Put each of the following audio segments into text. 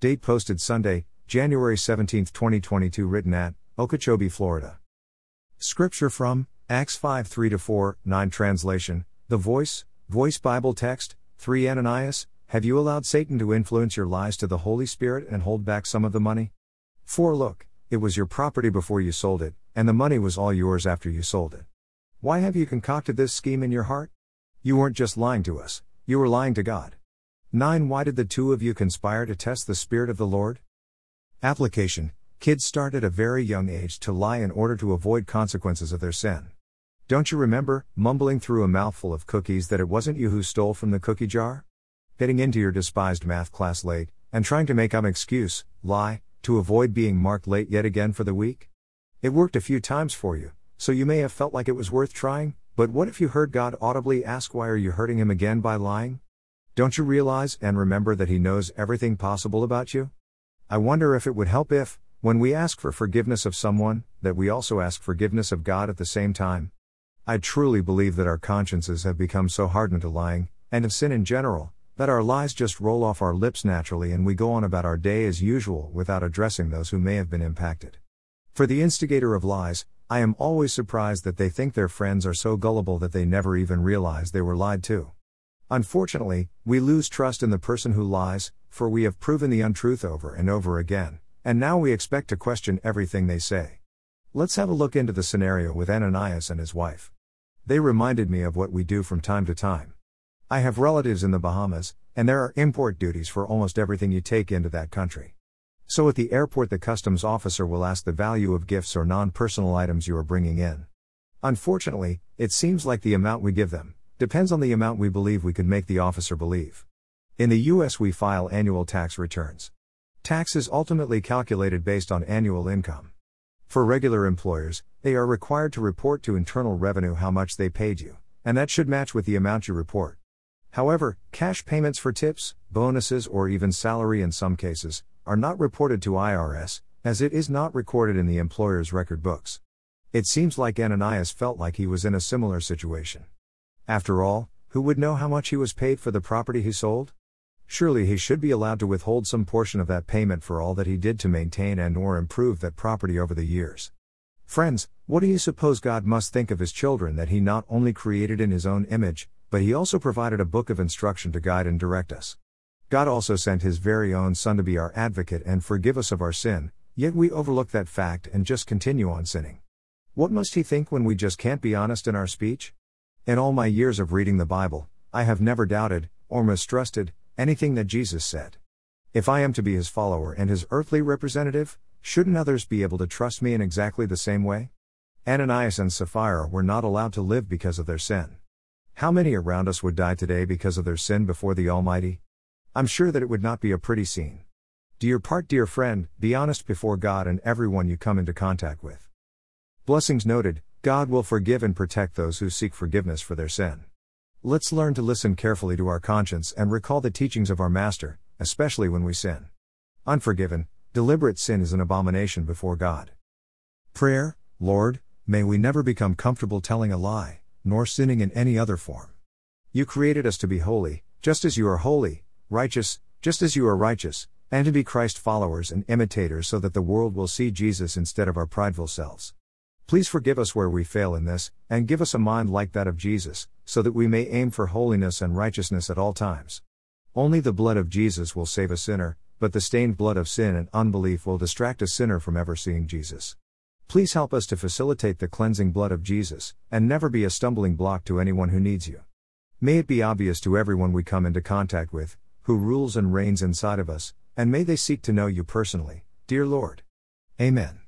Date posted Sunday, January 17, 2022, written at Okeechobee, Florida. Scripture from Acts 5 3 4, 9 translation, The Voice, Voice Bible text, 3 Ananias, have you allowed Satan to influence your lies to the Holy Spirit and hold back some of the money? 4 Look, it was your property before you sold it, and the money was all yours after you sold it. Why have you concocted this scheme in your heart? You weren't just lying to us, you were lying to God. 9. Why did the two of you conspire to test the Spirit of the Lord? Application Kids start at a very young age to lie in order to avoid consequences of their sin. Don't you remember, mumbling through a mouthful of cookies that it wasn't you who stole from the cookie jar? Getting into your despised math class late, and trying to make up an excuse, lie, to avoid being marked late yet again for the week? It worked a few times for you, so you may have felt like it was worth trying, but what if you heard God audibly ask, Why are you hurting him again by lying? Don't you realize and remember that He knows everything possible about you? I wonder if it would help if, when we ask for forgiveness of someone, that we also ask forgiveness of God at the same time. I truly believe that our consciences have become so hardened to lying, and of sin in general, that our lies just roll off our lips naturally and we go on about our day as usual without addressing those who may have been impacted. For the instigator of lies, I am always surprised that they think their friends are so gullible that they never even realize they were lied to. Unfortunately, we lose trust in the person who lies, for we have proven the untruth over and over again, and now we expect to question everything they say. Let's have a look into the scenario with Ananias and his wife. They reminded me of what we do from time to time. I have relatives in the Bahamas, and there are import duties for almost everything you take into that country. So at the airport, the customs officer will ask the value of gifts or non personal items you are bringing in. Unfortunately, it seems like the amount we give them depends on the amount we believe we could make the officer believe. In the US, we file annual tax returns. Tax is ultimately calculated based on annual income. For regular employers, they are required to report to Internal Revenue how much they paid you, and that should match with the amount you report. However, cash payments for tips, bonuses, or even salary in some cases are not reported to IRS, as it is not recorded in the employer's record books. It seems like Ananias felt like he was in a similar situation. After all, who would know how much he was paid for the property he sold? Surely he should be allowed to withhold some portion of that payment for all that he did to maintain and or improve that property over the years. Friends, what do you suppose God must think of his children that he not only created in his own image, but he also provided a book of instruction to guide and direct us? God also sent his very own Son to be our advocate and forgive us of our sin, yet we overlook that fact and just continue on sinning. What must he think when we just can't be honest in our speech? In all my years of reading the Bible, I have never doubted, or mistrusted, anything that Jesus said. If I am to be his follower and his earthly representative, shouldn't others be able to trust me in exactly the same way? Ananias and Sapphira were not allowed to live because of their sin. How many around us would die today because of their sin before the Almighty? I'm sure that it would not be a pretty scene. Do your part, dear friend, be honest before God and everyone you come into contact with. Blessings noted, God will forgive and protect those who seek forgiveness for their sin. Let's learn to listen carefully to our conscience and recall the teachings of our Master, especially when we sin. Unforgiven, deliberate sin is an abomination before God. Prayer, Lord, may we never become comfortable telling a lie, nor sinning in any other form. You created us to be holy, just as you are holy, righteous, just as you are righteous, and to be Christ followers and imitators so that the world will see Jesus instead of our prideful selves. Please forgive us where we fail in this, and give us a mind like that of Jesus, so that we may aim for holiness and righteousness at all times. Only the blood of Jesus will save a sinner, but the stained blood of sin and unbelief will distract a sinner from ever seeing Jesus. Please help us to facilitate the cleansing blood of Jesus, and never be a stumbling block to anyone who needs you. May it be obvious to everyone we come into contact with, who rules and reigns inside of us, and may they seek to know you personally, dear Lord. Amen.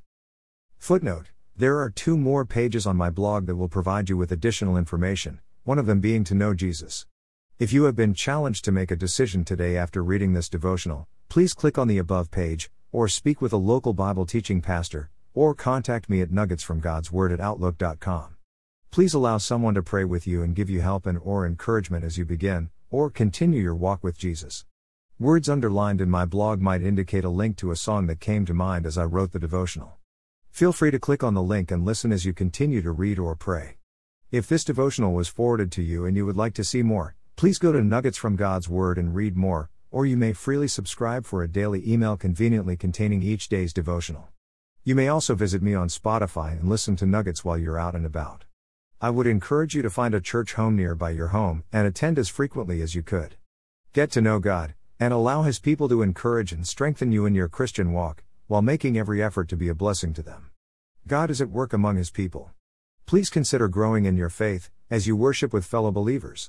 Footnote There are two more pages on my blog that will provide you with additional information, one of them being to know Jesus. If you have been challenged to make a decision today after reading this devotional, please click on the above page, or speak with a local Bible teaching pastor, or contact me at nuggetsfromgodsword at outlook.com. Please allow someone to pray with you and give you help and or encouragement as you begin, or continue your walk with Jesus. Words underlined in my blog might indicate a link to a song that came to mind as I wrote the devotional. Feel free to click on the link and listen as you continue to read or pray. If this devotional was forwarded to you and you would like to see more, please go to Nuggets from God's Word and read more. or you may freely subscribe for a daily email conveniently containing each day's devotional. You may also visit me on Spotify and listen to nuggets while you're out and about. I would encourage you to find a church home nearby your home and attend as frequently as you could. Get to know God, and allow His people to encourage and strengthen you in your Christian walk, while making every effort to be a blessing to them. God is at work among His people. Please consider growing in your faith as you worship with fellow believers.